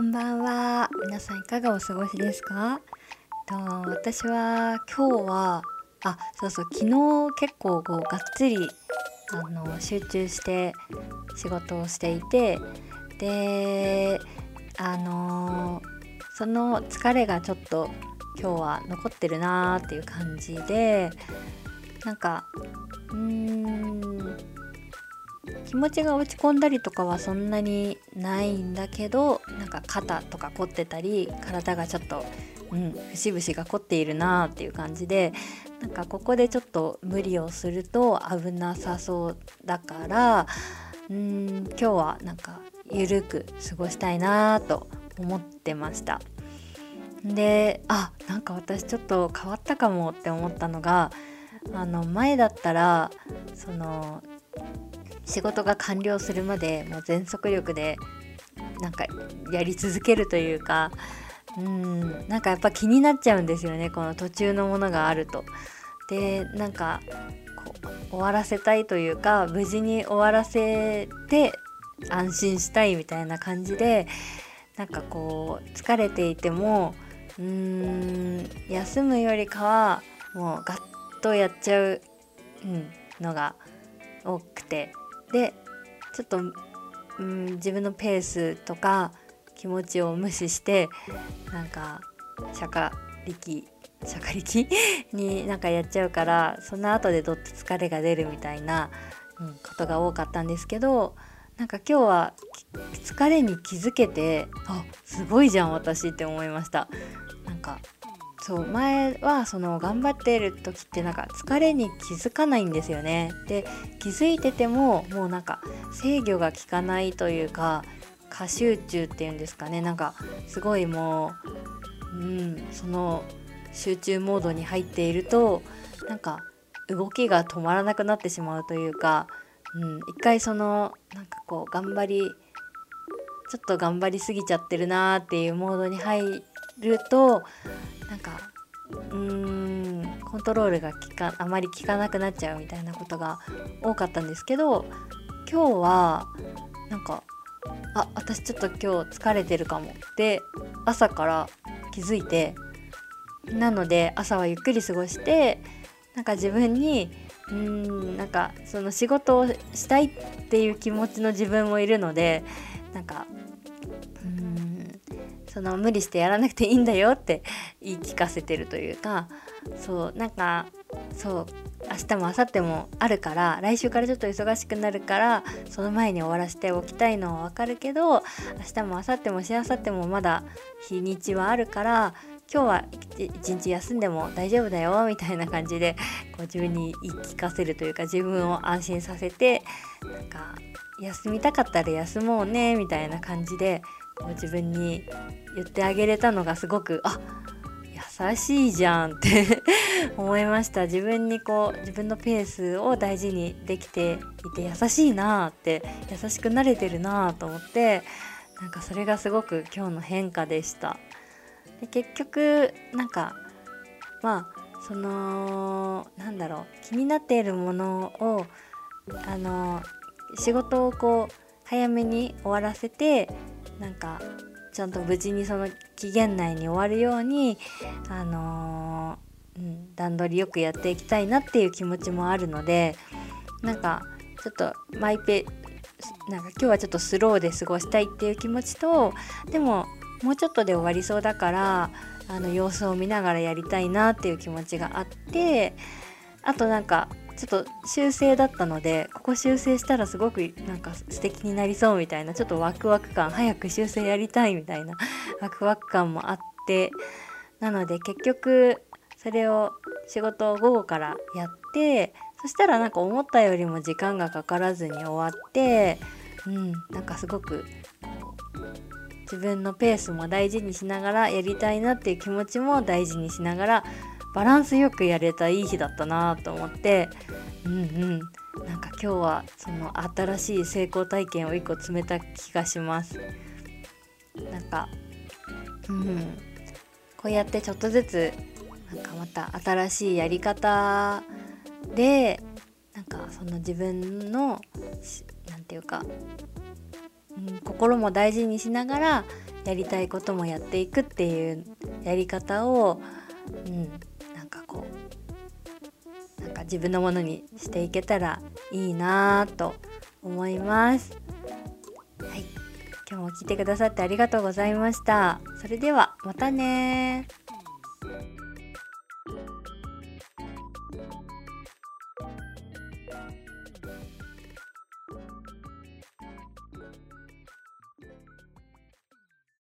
こんばんは。皆さんいかがお過ごしですか？と私は今日はあそうそう昨日結構こうがっつりあの集中して仕事をしていてであのその疲れがちょっと今日は残ってるなーっていう感じでなんかうーん気持ちが落ち込んだりとかはそんなにないんだけどなんか肩とか凝ってたり体がちょっと、うん、節々が凝っているなっていう感じでなんかここでちょっと無理をすると危なさそうだからうん今日はなんかゆるく過ごしたいなと思ってました。であなんか私ちょっと変わったかもって思ったのがあの前だったらその仕事が完了するまでもう全速力でなんかやり続けるというかうんなんかやっぱ気になっちゃうんですよねこの途中のものがあると。でなんかこう終わらせたいというか無事に終わらせて安心したいみたいな感じでなんかこう疲れていてもうーん休むよりかはもうガッとやっちゃう、うん、のが多くてでちょっと、うん、自分のペースとか気持ちを無視してなんか釈迦力釈迦力？になんかやっちゃうからその後でどっと疲れが出るみたいな、うん、ことが多かったんですけどなんか今日は疲れに気づけてあすごいじゃん私って思いました。なんかそう前はその頑張ってる時ってなんか疲れに気づかないんですよね。で気づいててももうなんか制御が効かないというか過集中っていうんですかね。なんかすごいもううんその集中モードに入っているとなんか動きが止まらなくなってしまうというか、うん、一回そのなんかこう頑張りちょっと頑張りすぎちゃってるなーっていうモードに入るとなんかうーんコントロールが効かあまり効かなくなっちゃうみたいなことが多かったんですけど今日はなんかあ私ちょっと今日疲れてるかもって朝から気づいてなので朝はゆっくり過ごしてなんか自分にうーんなんかその仕事をしたいっていう気持ちの自分もいるのでなんかその無理してやらなくていいんだよって 言い聞かせてるというかそうなんかそう明日も明後日もあるから来週からちょっと忙しくなるからその前に終わらせておきたいのはわかるけど明日も明後日もしあさってもまだ日にちはあるから今日は一日休んでも大丈夫だよみたいな感じでこう自分に言い聞かせるというか自分を安心させてなんか休みたかったら休もうねみたいな感じでこう自分に言ってあげれたのがすごくあ優しいじゃんって 思いました。自分にこう自分のペースを大事にできていて優しいなって優しくなれてるなと思ってなんかそれがすごく今日の変化でした。で結局なんかまあそのなんだろう気になっているものをあの仕事をこう早めに終わらせてなんかちゃんと無事にその期限内に終わるようにあのー、うん、段取りよくやっていきたいなっていう気持ちもあるのでなんかちょっとマイペなんか今日はちょっとスローで過ごしたいっていう気持ちとでももうちょっとで終わりそうだからあの様子を見ながらやりたいなっていう気持ちがあってあとなんかちょっと修正だったのでここ修正したらすごくなんか素敵になりそうみたいなちょっとワクワク感早く修正やりたいみたいな ワクワク感もあってなので結局それを仕事を午後からやってそしたらなんか思ったよりも時間がかからずに終わってうんなんかすごく自分のペースも大事にしながらやりたいなっていう気持ちも大事にしながらバランスよくやれたいい日だったなと思ってうんうん。なんか今日はその新しい成功体験を1個詰めた気がします。なんかうんこうやってちょっとずつなんかまた新しいやり方でなんかその自分の何て言うか、うん、心も大事にしながらやりたいこともやっていくっていうやり方を、うん、自分のものにしていけたらいいなぁと思います。はい、今日も聞いてくださってありがとうございました。それではまたね